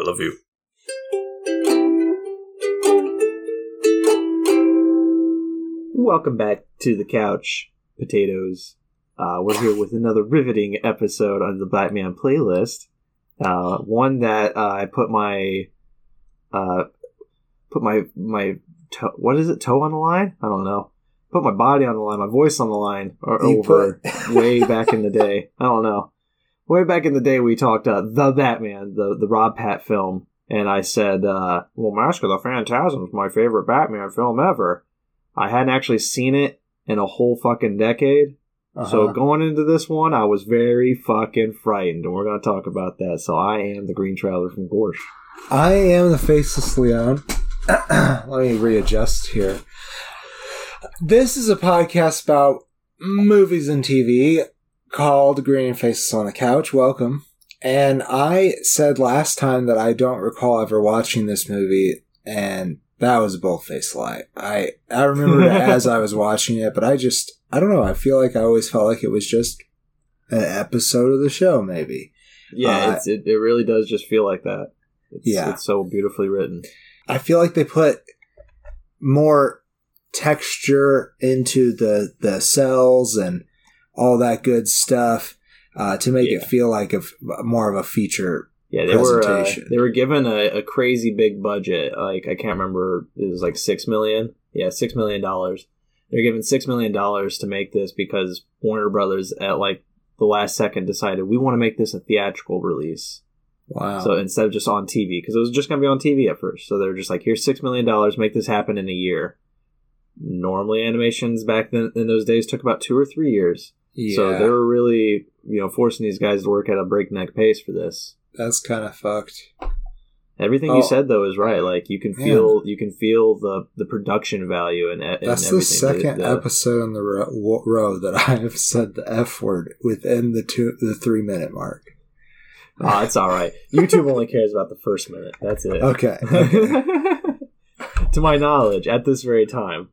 I love you. Welcome back to the couch, potatoes. Uh, we're here with another riveting episode on the Batman playlist. Uh, one that uh, I put my uh, put my my toe, what is it toe on the line? I don't know. Put my body on the line, my voice on the line, or You over put- way back in the day. I don't know. Way back in the day, we talked uh, the Batman, the the Rob Pat film, and I said, uh, "Well, Mask of the Phantasm is my favorite Batman film ever." I hadn't actually seen it in a whole fucking decade. So Uh-huh. going into this one, I was very fucking frightened, and we're going to talk about that. So I am the Green Traveler from Gorsh. I am the faceless Leon. Let me readjust here. This is a podcast about movies and TV called Green Faces on the Couch. Welcome. And I said last time that I don't recall ever watching this movie, and that was a bold-faced lie. I I remembered it as I was watching it, but I just I don't know. I feel like I always felt like it was just an episode of the show, maybe. Yeah, Uh, it's, it, it really does just feel like that. It's, Yeah. It's so beautifully written. I feel like they put more texture into the the cells and all that good stuff uh, to make Yeah. it feel like a f- more of a feature. Yeah, they were uh, they were given a, a crazy big budget. Like I can't remember, it was like six million. Yeah, six million dollars. They're given six million dollars to make this because Warner Brothers at like the last second decided we want to make this a theatrical release. Wow. So instead of just on TV, because it was just going to be on TV at first. So they're just like, here's six million dollars, make this happen in a year. Normally, animations back then in those days took about two or three years. Yeah, So they were really, you know, forcing these guys to work at a breakneck pace for this. that's kind of fucked. Everything Oh. you said though is right. Like you can Man. feel, you can feel the the production value and, That's everything. the second the, episode in the ro- wo- row that I have said the f word within the two the three minute mark. Oh, it's all right. YouTube only cares about the first minute. That's it. Okay. okay. to my knowledge, at this very time,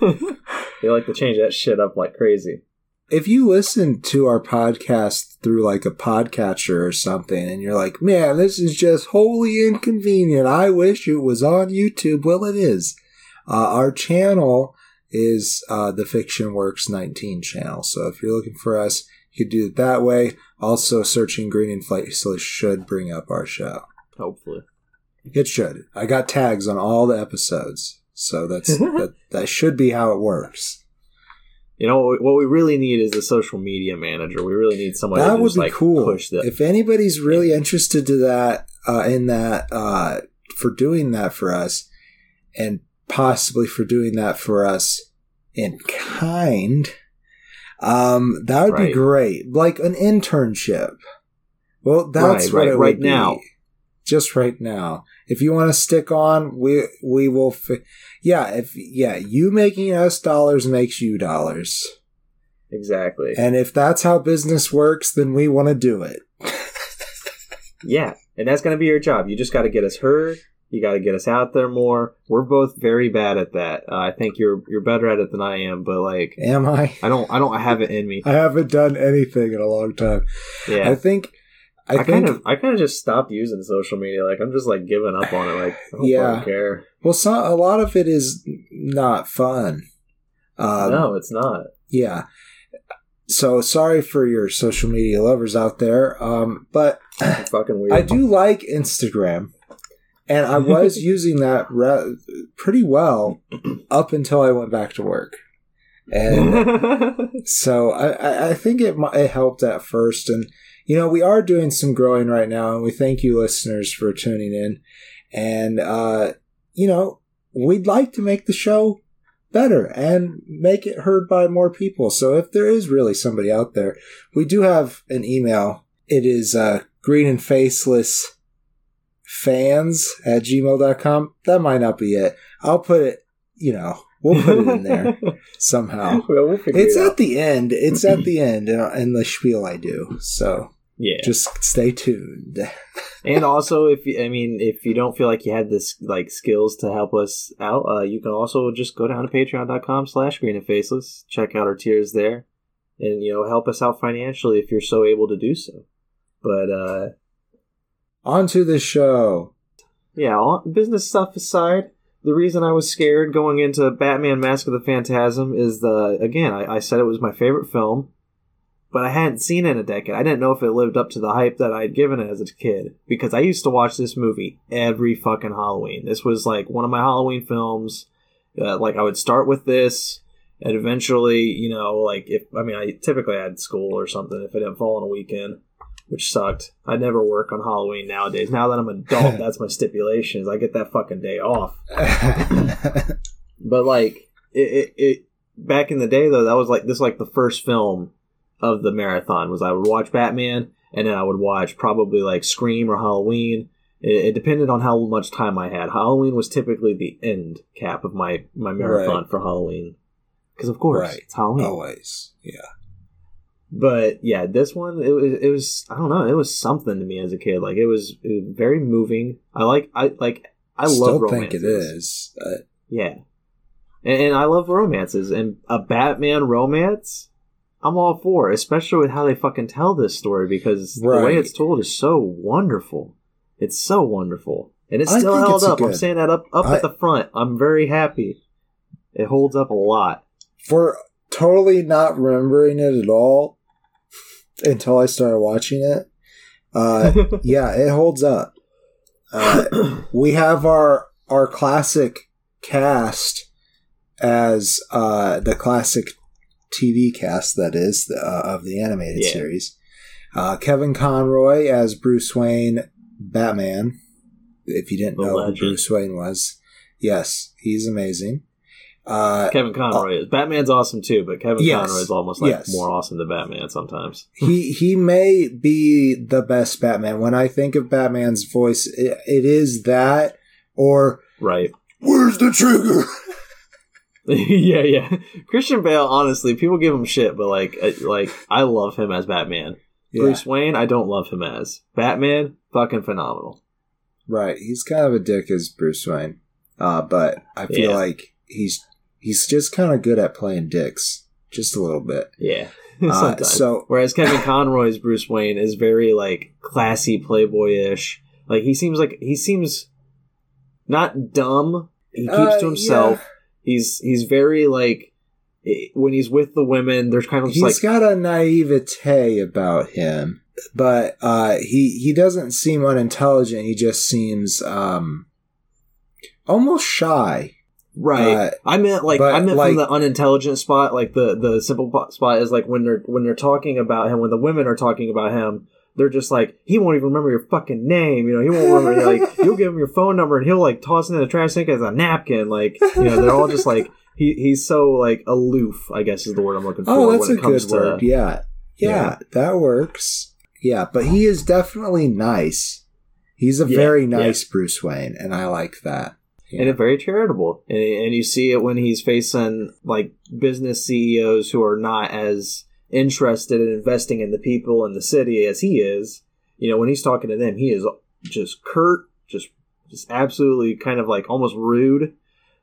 they like to change that shit up like crazy. If you listen to our podcast through like a podcatcher or something and you're like, man, this is just wholly inconvenient. I wish it was on YouTube. Well, it is. Uh, our channel is uh, the Fiction Works 19 channel. So if you're looking for us, you could do it that way. Also, searching Green and Faceless should bring up our show. Hopefully, It should. I got tags on all the episodes. So that's that, that should be how it works. You know what we- really need is a social media manager. We really need somebody that would be like cool. push the If anybody's really interested to that, uh, in that, uh, for doing that for us, and possibly for doing that for us in kind, um, that would be great. Like an internship. Well, that's Right, what right, it right would be. now. Just right now. If you want to stick on, we we will. Fi- yeah, if yeah, you making us dollars makes you dollars. exactly. And if that's how business works, then we want to do it. Yeah, and that's going to be your job. You just got to get us heard. You got to get us out there more. We're both very bad at that. Uh, I think you're you're better at it than I am, but like Am I? I don't I don't have it in me. I haven't done anything in a long time. Yeah. I think. I, I, think. kind of I kind of just stopped using social media. Like I'm just like giving up on it. Like I don't Yeah. care. well, so, a lot of it is not fun. Um, no, it's not. Yeah. So sorry for your social media lovers out there. Um, but fucking weird. I do like Instagram, and I was using that re- pretty well up until I went back to work. And so I, I- I think it it helped at first, and you know we are doing some growing right now, and we thank you listeners for tuning in, and uh, you know we'd like to make the show better and make it heard by more people. So if there is really somebody out there, we do have an email. It is uh, green and faceless fans at gmail.com. That might not be it. I'll put it, you know, we'll put it in there somehow. Well, we'll It's it at the end. It's at the end in, in the spiel I do. So yeah. just stay tuned. and also, if you, I mean, if you don't feel like you had this like skills to help us out, uh, you can also just go down to Patreon.com/slash Green and Faceless, check out our tiers there, and you know help us out financially if you're so able to do so. But uh, onto the show. Yeah, all, business stuff aside, the reason I was scared going into Batman Mask of the Phantasm is the again, I, I said it was my favorite film, but I hadn't seen it in a decade. I didn't know if it lived up to the hype that I'd given it as a kid because I used to watch this movie every fucking Halloween. This was like one of my Halloween films. Uh, like I would start with this, and eventually, you know, like if I mean, I typically had school or something if it didn't fall on a weekend which sucked. I never work on Halloween nowadays. Now that I'm an adult, that's my stipulation is I get that fucking day off. but like it, it, it, back in the day though, that was like this like the first film of the marathon was I would watch Batman and then I would watch probably like Scream or Halloween. It, it depended on how much time I had. Halloween was typically the end cap of my my marathon Right. for Halloween. Because of course Right. it's Halloween. Always. Yeah. But yeah, this one it was it was I don't know it was something to me as a kid. Like it was, it was very moving. I like I like I Still love think it is. Yeah, and, and I love romances and a Batman romance. I'm all for, especially with how they fucking tell this story because the way it's told is so wonderful. It's so wonderful, and it's still held it's up. I'm saying that up up I- at the front. I'm very happy. It holds up a lot. for totally not remembering it at all until I started watching it. Uh, yeah, it holds up. Uh, we have our our classic cast as uh, the classic TV cast that is uh, of the animated Yeah. series. Uh, Kevin Conroy as Bruce Wayne, Batman. If you didn't The know who. Bruce Wayne was, yes, he's amazing. Uh, Kevin Conroy is Batman's awesome too, but Kevin Yes. Conroy is almost like Yes. more awesome than Batman sometimes. he he may be the best Batman. When I think of Batman's voice, it, it is that or Right. where's the trigger? yeah, yeah. Christian Bale, honestly, people give him shit, but like, uh, like I love him as Batman. Yeah, Bruce Wayne, I don't love him as Batman. Fucking phenomenal. right. He's kind of a dick as Bruce Wayne, uh, but I feel Yeah. like he's he's just kind of good at playing dicks, just a little bit. Yeah. Uh, so Whereas Kevin Conroy's Bruce Wayne is very like classy, playboyish. Like he seems like he seems not dumb. He keeps uh, to himself. He's he's very like when he's with the women. There's kind of He's like got a naivete about him, but uh, he he doesn't seem unintelligent. He just seems um, almost shy. Right. Uh, I meant like I meant like- from the unintelligent spot, like the the simple spot is like when they're when they're talking about him, when the women are talking about him, they're just like he won't even remember your fucking name, you know, he won't remember like you'll give him your phone number and he'll like toss it in the trash can as a napkin, like you know they're all just like he he's so like aloof, I guess is the word I'm looking oh, for. Oh, that's a comes good word. To, Yeah. yeah. Yeah. that works. Yeah, but he is definitely nice. He's a Yeah, very yeah. nice Bruce Wayne, and I like that. Yeah. and very charitable, and, and you see it when he's facing like business CEOs who are not as interested in investing in the people in the city as he is. You know, when he's talking to them, he is just curt, just just absolutely kind of like almost rude.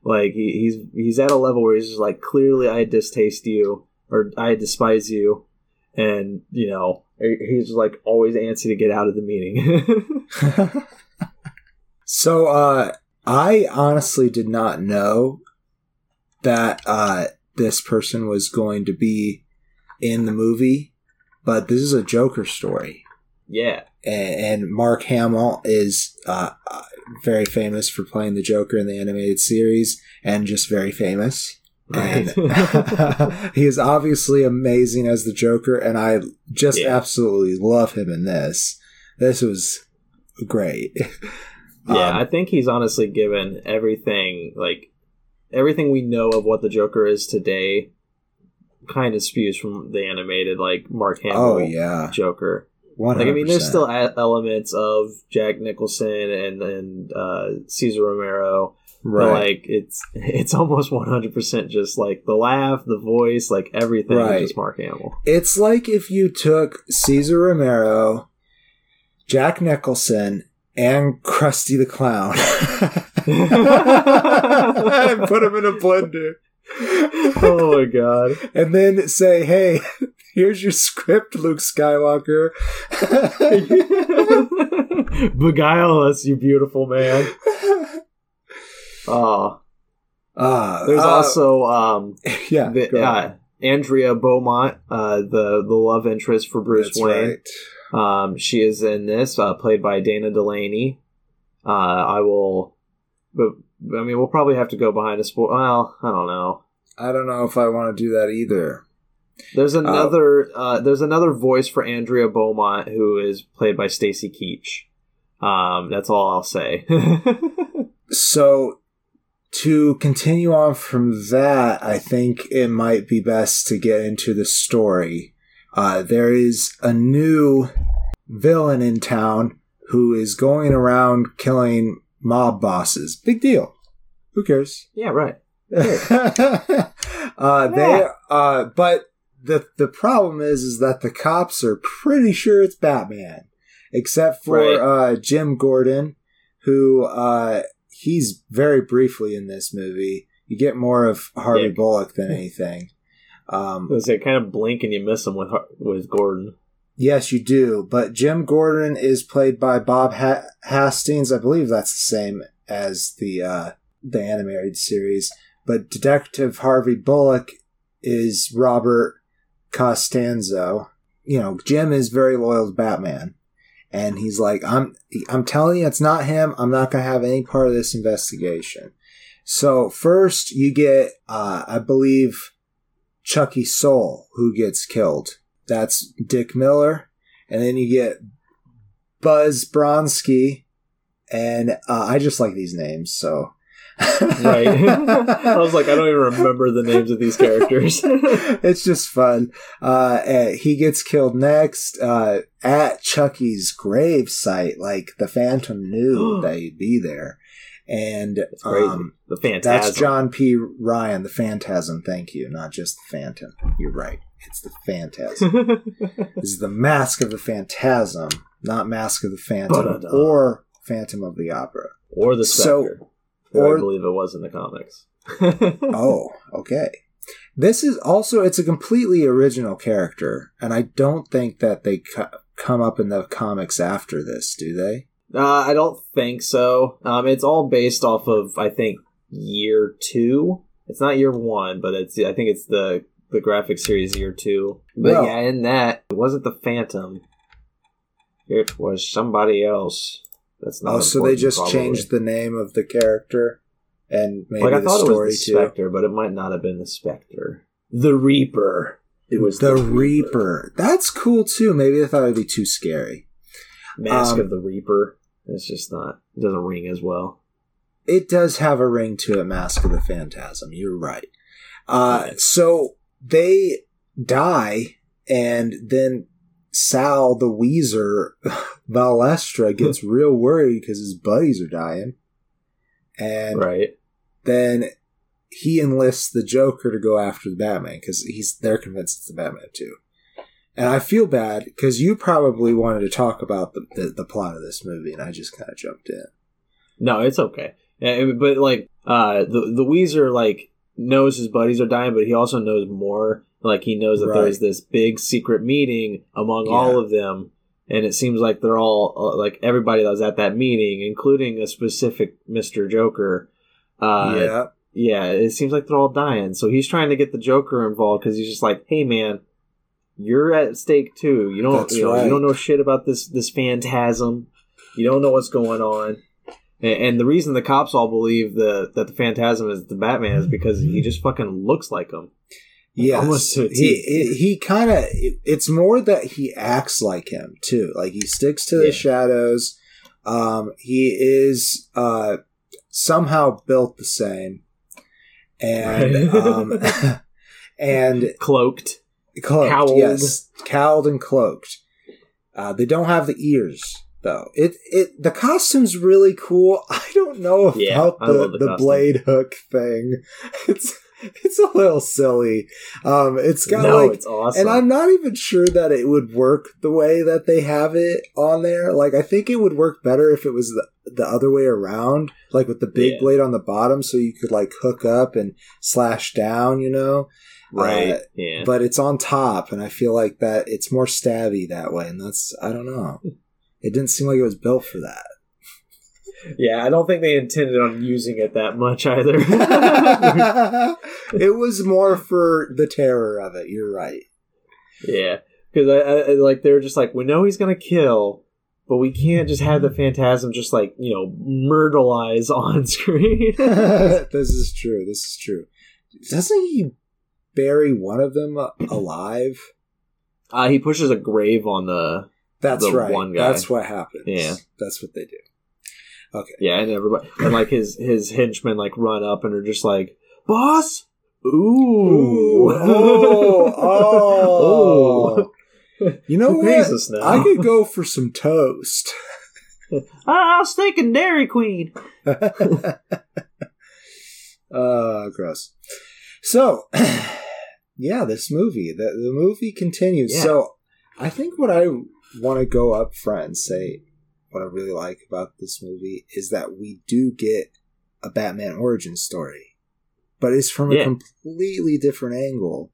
Like he, he's he's at a level where he's just like clearly I distaste you or I despise you, and you know he- he's like always antsy to get out of the meeting. so, uh, I honestly did not know that uh, this person was going to be in the movie, but this is a Joker story. yeah, and, and Mark Hamill is uh, uh, very famous for playing the Joker in the animated series, and just very famous. And he is obviously amazing as the Joker, and I just Yeah. absolutely love him in this. This was great. Yeah, Um, I think he's honestly given everything like everything we know of what the Joker is today kind of spews from the animated like Mark Hamill oh yeah, Joker. one Like I mean there's still a- elements of Jack Nicholson and and uh Cesar Romero. But right. like it's it's almost 100% just like the laugh, the voice, like everything Right. is just Mark Hamill. It's like if you took Cesar Romero, Jack Nicholson, and Krusty the Clown and put them in a blender. Oh my god. And then say, hey, here's your script, Luke Skywalker. Beguile us, you beautiful man. Oh, Uh, there's uh, also um, yeah, the, uh, Andrea Beaumont, uh, the the love interest for Bruce That's Wayne. right. Um, she is in this, uh, played by Dana Delany. Uh, I will, I mean, we'll probably have to go behind a sport. Well, I don't know. I don't know if I want to do that either. There's another, uh, there's another voice for Andrea Beaumont who is played by Stacy Keach. Um, that's all I'll say. So, to continue on from that, I think it might be best to get into the story. Uh, there is a new villain in town who is going around killing mob bosses. Big deal. Who cares? yeah, right. uh, they, uh, but the the problem is, is that the cops are pretty sure it's Batman, except for Right. uh, Jim Gordon, who uh, he's very briefly in this movie. You get more of Harvey Yeah. Bullock than anything. Um, It's like kind of blink and you miss him with with Gordon. Yes, you do. But Jim Gordon is played by Bob ha- Hastings. I believe that's the same as the uh, the animated series. But Detective Harvey Bullock is Robert Costanzo. You know, Jim is very loyal to Batman, and he's like, "I'm, I'm telling you, it's not him. I'm not going to have any part of this investigation." So first, you get, uh, I believe, Chuckie Sol, who gets killed. That's Dick Miller, and then you get Buzz Bronski, and uh, I just like these names, so. Right. I was like, I don't even remember the names of these characters. it's just fun. Uh, uh, he gets killed next uh, at Chuckie's grave site. Like the Phantom knew that he'd be there, and um, the Phantasm. that's John P. Ryan, the Phantasm. Thank you, not just the Phantom. You're right. It's the Phantasm. this is the Mask of the Phantasm, not Mask of the Phantom Ba-da-da. or Phantom of the Opera. or the So- Spectre. who or- I believe it was in the comics. oh, okay. This is also it's a completely original character, and I don't think that they co- come up in the comics after this, do they? Uh, I don't think so. Um, it's all based off of I think year two. It's not year one, but it's I think it's the the graphic series year two. But yeah, in that it wasn't the Phantom. It was somebody else. That's not. oh, so they just probably. changed the name of the character and maybe Like I the thought it was the too. Spectre, but it might not have been the Spectre. The Reaper. It was the Reaper. That's cool too. Maybe they thought it'd be too scary. Mask Um, of the Reaper. It's just not. It doesn't ring as well. It does have a ring to it, Mask of the Phantasm. You're right. Uh, so they die, and then Sal the Wheezer Valestra gets hmm. real worried because his buddies are dying, and Right. then he enlists the Joker to go after the Batman because he's they're convinced it's the Batman too. And I feel bad because you probably wanted to talk about the, the, the plot of this movie, and I just kind of jumped in. No, it's okay. Eh, eh, but like, uh, the the Wheezer like knows his buddies are dying, but he also knows more. Like he knows that Right. there's this big secret meeting among Yeah. all of them, and it seems like they're all uh, like everybody that was at that meeting, including a specific Mister Joker. Uh, yeah, yeah, it seems like they're all dying. So he's trying to get the Joker involved because he's just like, "Hey, man, you're at stake too. You don't, you, know, right. you don't know shit about this this phantasm. You don't know what's going on." And, the reason the cops all believe the that the phantasm is the Batman is because he just fucking looks like him. Yeah, almost to a he he, he kind of. It's more that he acts like him too. Like he sticks to the Yeah. shadows. Um, he is uh, somehow built the same, and um, and Cloaked. cloaked. Cowled. Yes, cowled and cloaked. Uh, they don't have the ears though. It it the costume's really cool. I don't know about Yeah, the, the the, blade hook thing. It's it's a little silly. Um, it's got no, like. it's awesome. And I'm not even sure that it would work the way that they have it on there. Like, I think it would work better if it was the, the other way around, like with the big Yeah. blade on the bottom, so you could like hook up and slash down, you know right. uh, yeah. but it's on top and i feel like that it's more stabby that way and that's i don't know It didn't seem like it was built for that. Yeah, I don't think they intended on using it that much either. it was more for the terror of it. You're right. yeah, because I, I like they're just like we know he's gonna kill, but we can't just have the phantasm just like you know myrtleize on screen. this is true. This is true. Doesn't he bury one of them alive? uh, he pushes a grave on the That's right. one guy. That's what happens. Yeah. That's what they do. Okay. yeah, and everybody and like his his henchmen like run up and are just like boss. Ooh, Oh, oh. You know pays what? now? I could go for some toast. I'll steak and Dairy Queen. uh, gross. So, yeah, this movie, the, the movie continues. Yeah. So, I think what I want to go up front and say what I really like about this movie is that we do get a Batman origin story, but it's from a completely different angle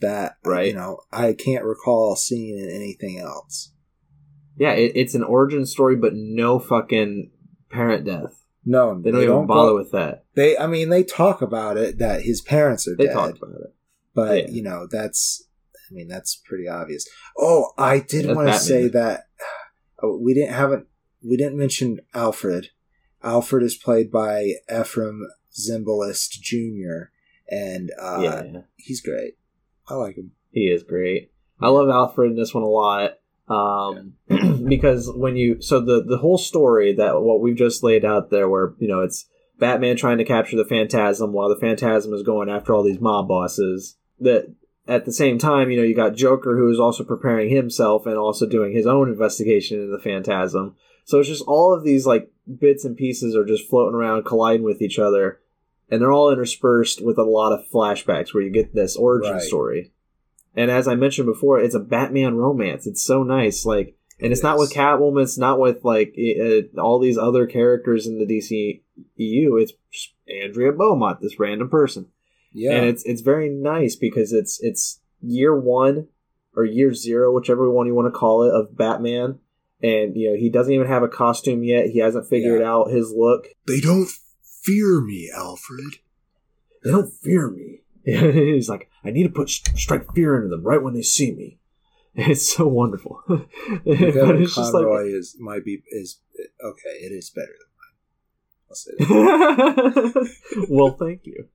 that, Right. you know, I can't recall seeing in anything else. Yeah, it, it's an origin story, but no fucking parent death. No, They don't even bother go- with that. They, I mean, they talk about it that his parents are They dead. talk about it. but Yeah. you know that's i mean that's pretty obvious oh i did want to say that oh, we didn't haven't we didn't mention alfred alfred is played by Efrem Zimbalist jr and uh yeah, he's great i like him he is great. I love Alfred in this one a lot. Um, because when you so the the whole story that what we've just laid out there, where you know it's Batman trying to capture the Phantasm while the Phantasm is going after all these mob bosses. That at the same time, you know, you got Joker who is also preparing himself and also doing his own investigation into the Phantasm. So it's just all of these like bits and pieces are just floating around, colliding with each other, and they're all interspersed with a lot of flashbacks where you get this origin Right. story. And as I mentioned before, it's a Batman romance. It's so nice, like, and it's It not with Catwoman. It's not with like i- uh, all these other characters in the DC EU. It's Andrea Beaumont, this random person yeah and it's it's very nice because it's it's year one or year zero, whichever one you want to call it, of Batman. And you know he doesn't even have a costume yet. He hasn't figured Yeah. out his look. they don't fear me alfred They don't fear me. He's like, I need to put strike fear into them right when they see me. It's so wonderful. but it's just like is might be is okay it is better than mine i'll say that well, thank you.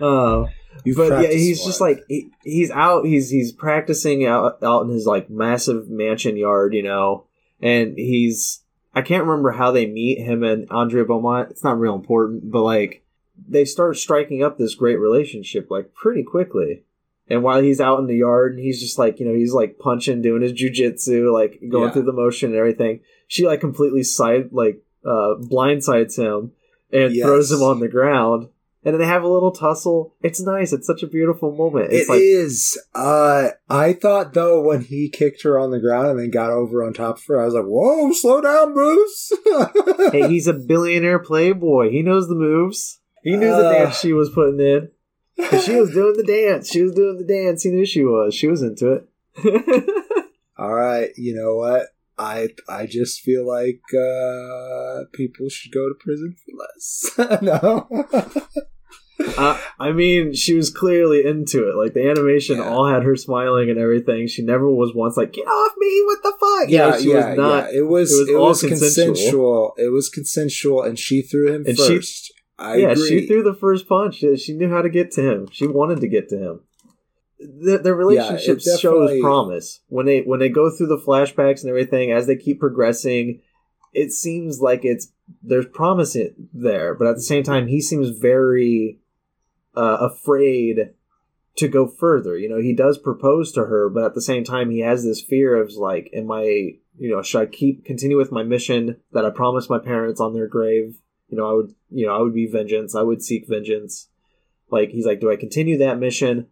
Uh, You've but yeah, he's one. just like he, he's out. He's he's practicing out out in his like massive mansion yard, you know, and he's I can't remember how they meet him and Andrea Beaumont. It's not real important, but like they start striking up this great relationship like pretty quickly. And while he's out in the yard and he's just like, you know, he's like punching, doing his jujitsu, like going Yeah. through the motion and everything. She like completely side like uh blindsides him and Yes. throws him on the ground. And then they have a little tussle. It's nice. It's such a beautiful moment. It's It like is. Uh, I thought though when he kicked her on the ground and then got over on top of her, I was like, "Whoa, slow down, Bruce!" hey, he's a billionaire playboy. He knows the moves. He knew the Uh. dance she was putting in. she was doing the dance. She was doing the dance. He knew she was. She was into it. All right, you know what? I I just feel like uh, people should go to prison for less. no. Uh, I mean, she was clearly into it. Like the animation Yeah. all had her smiling and everything. She never was once like, "Get off me! What the fuck?" You know, yeah, she yeah, was not. yeah. It was it was it all was consensual. consensual. It was consensual, and she threw him And she- first. I yeah, agree. she threw the first punch. She knew how to get to him. She wanted to get to him. The, the relationship it shows promise when they when they go through the flashbacks and everything as they keep progressing. It seems like it's there's promise there, but at the same time, he seems very uh, afraid to go further. You know, he does propose to her, but at the same time, he has this fear of like, am I, you know, should I keep continue with my mission that I promised my parents on their grave? You know, I would, you know, I would be vengeance. I would seek vengeance. Like he's like, do I continue that mission,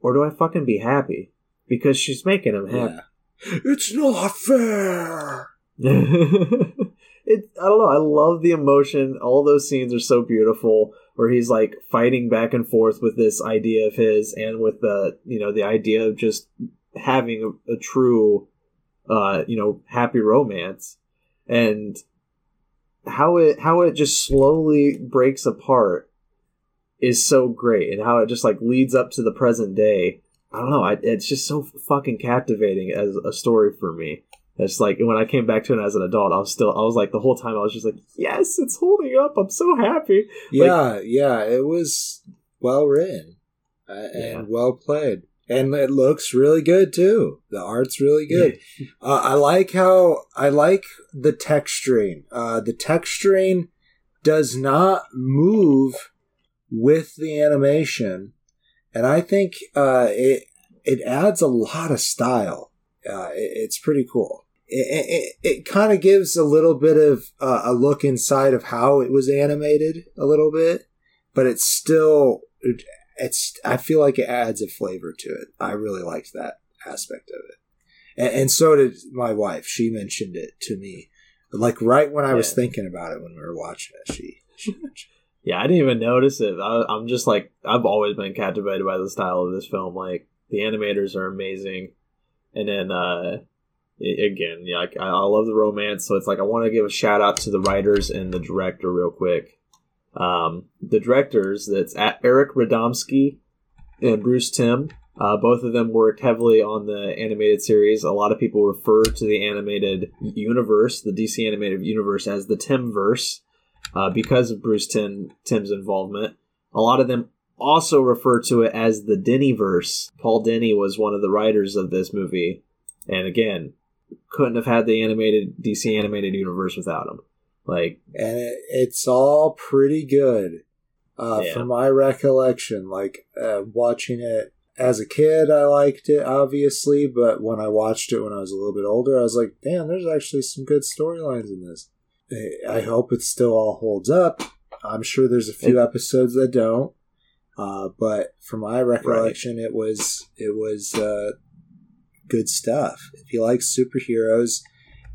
or do I fucking be happy because she's making him happy? Yeah. It's not fair. it I don't know. I love the emotion. All those scenes are so beautiful where he's like fighting back and forth with this idea of his and with the you know the idea of just having a, a true uh, you know, happy romance, and how it how it just slowly breaks apart is so great, and how it just like leads up to the present day. I don't know. I, it's just so fucking captivating as a story for me. It's like when I came back to it as an adult, I was still, I was like, the whole time I was just like, yes, it's holding up. I'm so happy. Yeah, Like- yeah, it was well written uh, and Yeah. well played, and it looks really good too. The art's really good. uh, I like how I like the texturing. Uh, the texturing does not move with the animation, and I think uh, it it adds a lot of style. Uh, it, it's pretty cool. It, it, it kind of gives a little bit of uh, a look inside of how it was animated a little bit, but it's still it's. I feel like it adds a flavor to it. I really liked that aspect of it, and, and so did my wife. She mentioned it to me, like right when I was thinking about it when we were watching it. She she mentioned. Yeah, I didn't even notice it. I, I'm just like, I've always been captivated by the style of this film. Like, the animators are amazing. And then, uh, again, yeah, like, I, I love the romance. So it's like, I want to give a shout out to the writers and the director real quick. Um, the directors, that's at Eric Radomski and Bruce Timm. Uh, both of them worked heavily on the animated series. A lot of people refer to the animated universe, the DC animated universe, as the Timmverse uh, because of Bruce Timm, Timm's involvement. A lot of them also refer to it as the Diniverse. Paul Dini was one of the writers of this movie, and again, couldn't have had the animated DC animated universe without him. Like, and it, it's all pretty good uh, Yeah. from my recollection like uh, watching it as a kid i liked it obviously but when i watched it when i was a little bit older i was like damn there's actually some good storylines in this i I hope it still all holds up i'm sure there's a few episodes that don't uh, but from my recollection it was it was uh, good stuff if you like superheroes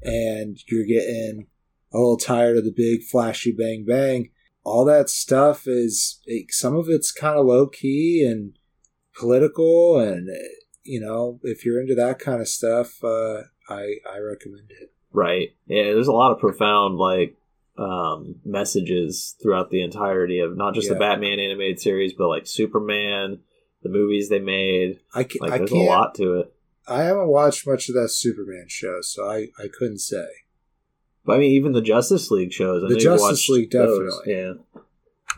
and you're getting a little tired of the big flashy bang bang. All that stuff is some of it's kind of low key and political, and you know if you're into that kind of stuff, uh, I I recommend it. right? Yeah, there's a lot of profound like um, messages throughout the entirety of not just Yeah. the Batman animated series, but like Superman, the movies they made. I can, Like, there's a lot to it. I haven't watched much of that Superman show, so I I couldn't say. But I mean, even the Justice League shows. I The Justice League, those. definitely. Yeah,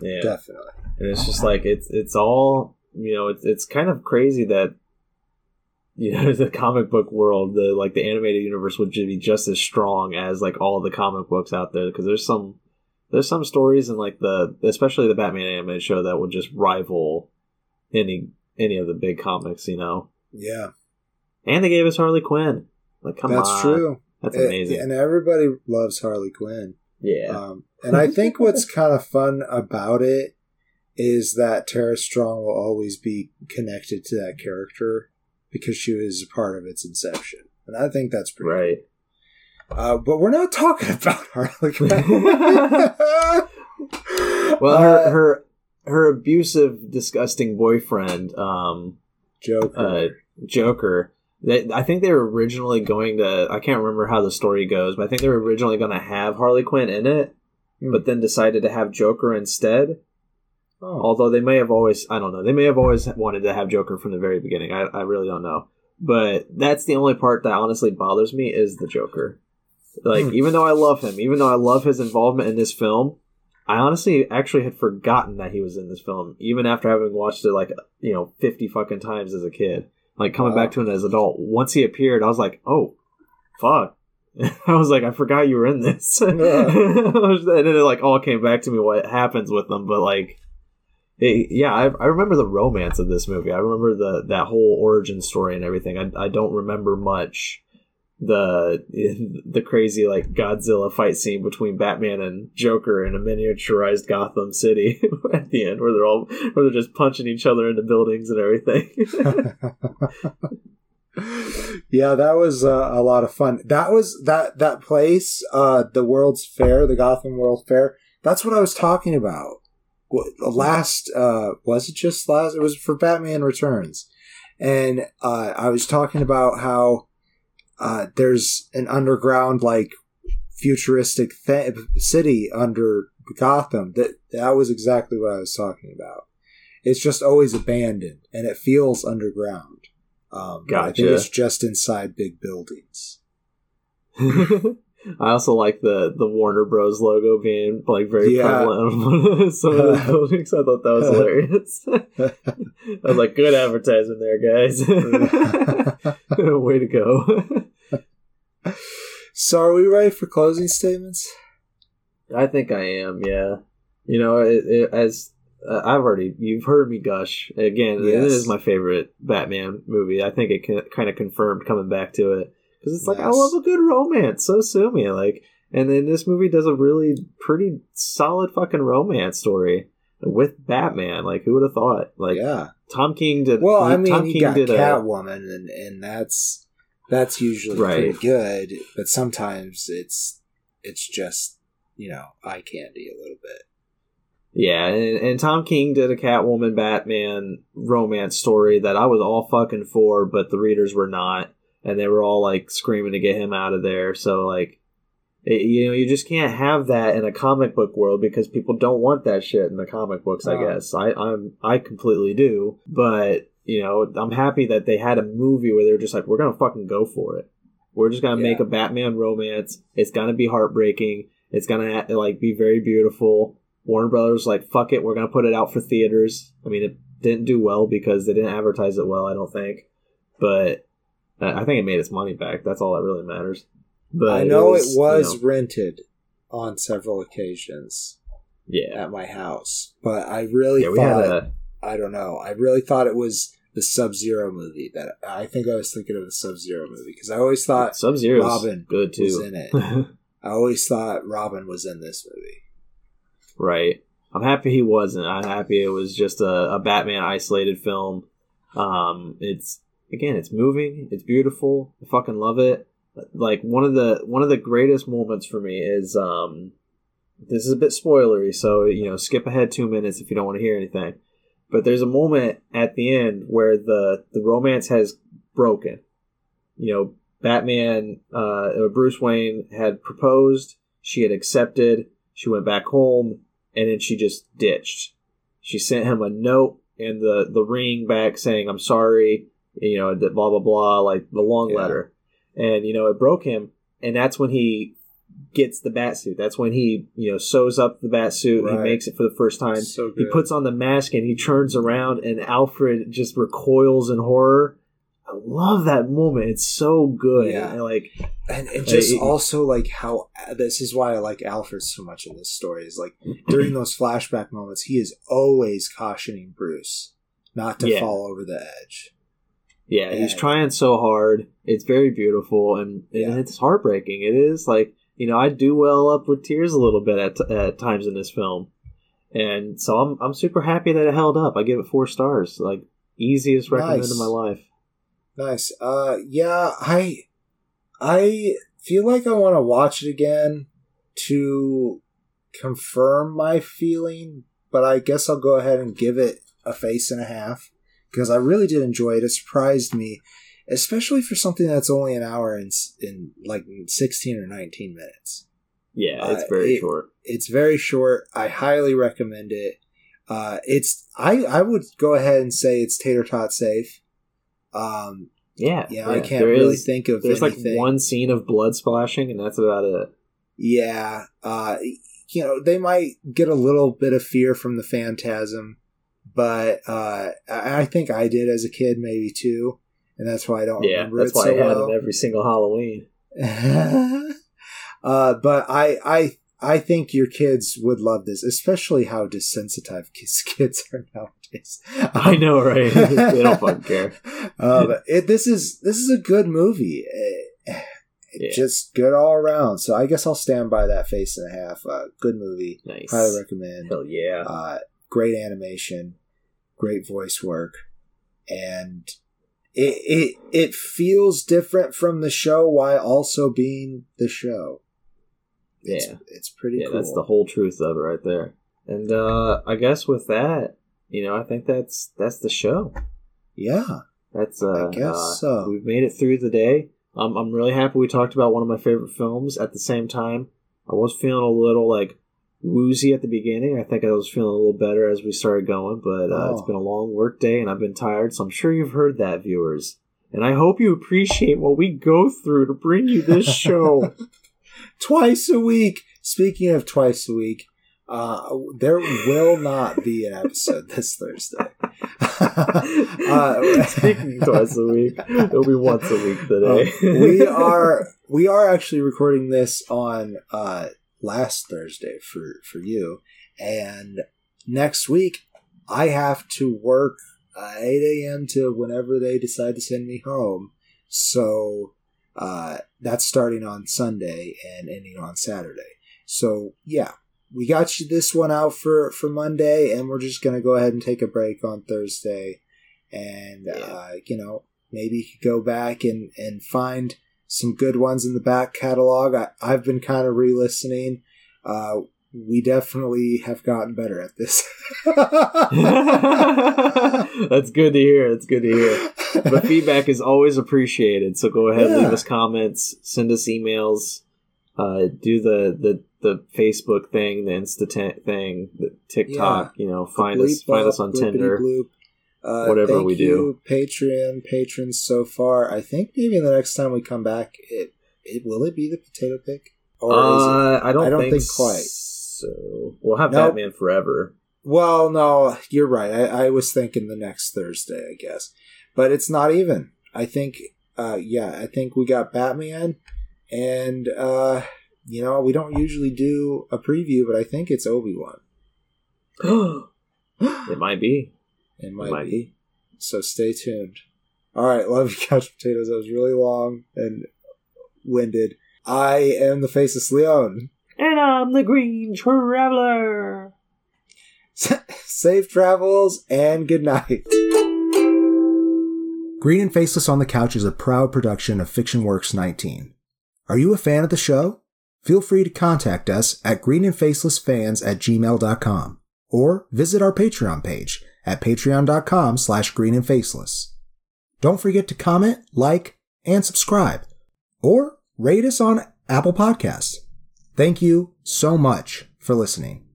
yeah. Definitely. and it's just like it's it's all you know. It's it's kind of crazy that you know the comic book world, the like the animated universe, would be just as strong as like all the comic books out there. Because there's some there's some stories in like the especially the Batman animated show that would just rival any any of the big comics. You know, Yeah, and they gave us Harley Quinn. Like, come that's on, true. That's amazing. And everybody loves Harley Quinn. yeah, Um, and I think what's kind of fun about it is that Tara Strong will always be connected to that character because she was a part of its inception. And I think that's pretty right. Uh, but we're not talking about Harley Quinn. Well, Uh, her her her abusive, disgusting boyfriend, um, Joker. uh, Joker. They, I think they were originally going to. I can't remember how the story goes, but I think they were originally going to have Harley Quinn in it, Hmm. but then decided to have Joker instead. oh. Although they may have always, I don't know, they may have always wanted to have Joker from the very beginning. I, I really don't know. But that's the only part that honestly bothers me is the Joker. Like, Hmm. even though I love him, even though I love his involvement in this film, I honestly actually had forgotten that he was in this film, even after having watched it like, you know, 50 fucking times as a kid. Like, coming Wow. back to it as an adult, once he appeared, I was like, oh, fuck. I was like, I forgot you were in this. and then it like all came back to me what happens with them, but like, it, yeah, I, I remember the romance of this movie. I remember the that whole origin story and everything. I, I don't remember much the the crazy like Godzilla fight scene between Batman and Joker in a miniaturized Gotham City at the end, where they're all where they're just punching each other into buildings and everything. yeah, that was uh, a lot of fun. That was that that place, uh, the World's Fair, the Gotham World Fair. That's what I was talking about. Last uh, was it just last? It was for Batman Returns, and uh, I was talking about how uh, there's an underground like futuristic th- city under Gotham. That that was exactly what I was talking about. It's just always abandoned, and it feels underground. Um, I think it's just inside big buildings. I also like the the Warner Bros logo being like very Yeah. prevalent on some of the buildings. I thought that was hilarious. I was like, good advertising there, guys. Way to go. So, are we ready for closing statements? I think I am. Yeah. You know, it, it, as uh, I've already you've heard me gush again. It Yes. is my favorite Batman movie. I think it can, kind of confirmed coming back to it because it's like I love a good romance. So sue me, like. And then this movie does a really pretty solid fucking romance story with Batman. Like, who would have thought? Like, yeah. Tom King did. Well, I mean, Tom you King got did a Catwoman, and and that's that's usually Right. pretty good. But sometimes it's it's just you know eye candy a little bit. Yeah, and, and Tom King did a Catwoman Batman romance story that I was all fucking for, but the readers were not, and they were all like screaming to get him out of there. So like, it, you know, you just can't have that in a comic book world because people don't want that shit in the comic books. I Oh. guess I I'm I completely do, but you know, I'm happy that they had a movie where they're just like, we're gonna fucking go for it. We're just gonna make a Batman romance. It's gonna be heartbreaking. It's gonna like be very beautiful. Warner Brothers like fuck it, we're gonna put it out for theaters. I mean, it didn't do well because they didn't advertise it well. I don't think, but uh, I think it made its money back. That's all that really matters. But I know it you was know, rented on several occasions yeah, at my house, but I really yeah. We had thought a I don't know. I really thought it was the Sub Zero movie. That I think I was thinking of the Sub Zero movie because I always thought Sub Zero Robin good was too. in it. I always thought Robin was in this movie. Right. I'm happy he wasn't. I'm happy it was just a, a Batman isolated film. Um, it's again, it's moving. It's beautiful. I fucking love it. Like one of the one of the greatest moments for me is um, this is a bit spoilery, so you know, skip ahead two minutes if you don't want to hear anything. But there's a moment at the end where the the romance has broken. You know, Batman, uh, Bruce Wayne had proposed. She had accepted. She went back home, and then she just ditched. She sent him a note and the the ring back saying, "I'm sorry," you know, that blah blah blah, like the long Yeah. letter, and you know it broke him, and that's when he gets the bat suit. That's when he you know sews up the bat suit. He makes it for the first time. So He puts on the mask and he turns around, and Alfred just recoils in horror. I love that moment. It's so good. Yeah. And, like and, and just it- also like how this is why I like Alfred so much in this story is like during those flashback moments he is always cautioning Bruce not to Yeah. fall over the edge. Yeah, he's trying so hard. It's very beautiful and, and Yeah. it's heartbreaking. It is like you know I do well up with tears a little bit at, at times in this film, and so I'm I'm super happy that it held up. I give it four stars, like easiest recommend Nice. in my life. Nice. Uh yeah, I I feel like I want to watch it again to confirm my feeling, but I guess I'll go ahead and give it a face and a half because I really did enjoy it. It surprised me, especially for something that's only an hour in in like 16 or 19 minutes. Yeah, it's Uh, very it- short. It's very short. I highly recommend it. Uh, it's I I would go ahead and say it's tater tot safe. Um, Yeah, yeah, I can't There really is- think of There's anything. like one scene of blood splashing, and that's about it. Yeah, uh, you know they might get a little bit of fear from the phantasm, but uh, I I think I did as a kid, maybe too, and that's why I don't Yeah, remember that's it why so I had well. it every single Halloween. uh, but I, I, I think your kids would love this, especially how desensitized kids, kids are nowadays. I know, right? they don't fucking care. Um, it, this is this is a good movie. Eh, Yeah. Just good all around. So I guess I'll stand by that face and a half. Uh, good movie. Nice. Highly recommend. Hell yeah. Uh, great animation, great voice work, and it it it feels different from the show while also being the show. It's, Yeah. it's pretty yeah, cool. that's the whole truth of it right there. And uh I guess with that, you know, I think that's that's the show. yeah. That's uh, I guess uh, so. We've made it through the day. I'm I'm really happy we talked about one of my favorite films. At the same time, I was feeling a little like woozy at the beginning. I think I was feeling a little better as we started going, but uh, it's Oh. been a long work day and I've been tired. So I'm sure you've heard that, viewers. And I hope you appreciate what we go through to bring you this show. twice a week. Speaking of twice a week, uh, there will not be an episode this Thursday. uh, Speaking twice a week, it'll be once a week today. Um, we are we are actually recording this on uh, last Thursday for for you, and next week I have to work uh, eight a.m. to whenever they decide to send me home. So uh, that's starting on Sunday and ending on Saturday. So yeah, we got you this one out for for Monday, and we're just gonna go ahead and take a break on Thursday, and Yeah. uh, you know maybe you could go back and and find some good ones in the back catalog. I, I've been kind of re-listening. Uh, we definitely have gotten better at this. That's good to hear. That's good to hear. But feedback is always appreciated. So go ahead, leave us comments, send us emails, uh, do the, the the Facebook thing, the Insta thing, the TikTok. You know, find us find up, us on Tinder. bloop. Uh, whatever we do. Patreon patrons so far. I think maybe the next time we come back, it, it will it be the potato pick or is it? Uh, I don't, I don't think, think quite. So we'll have Nope. Batman Forever. Well, no, you're right. I, I was thinking the next Thursday, I guess, but it's not even. I think, uh, yeah, I think we got Batman, and uh, you know, we don't usually do a preview, but I think it's Obi Wan. it might be. It might, Might be. So stay tuned. All right, love you, couch potatoes. That was really long and winded. I am the faceless Leon. And I'm the Green Traveler. Safe travels and good night. Green and Faceless on the Couch is a proud production of Fiction Works 19. Are you a fan of the show? Feel free to contact us at greenandfacelessfans at gmail.com or visit our Patreon page at patreon.com slash greenandfaceless. Don't forget to comment, like, and subscribe, or rate us on Apple Podcasts. Thank you so much for listening.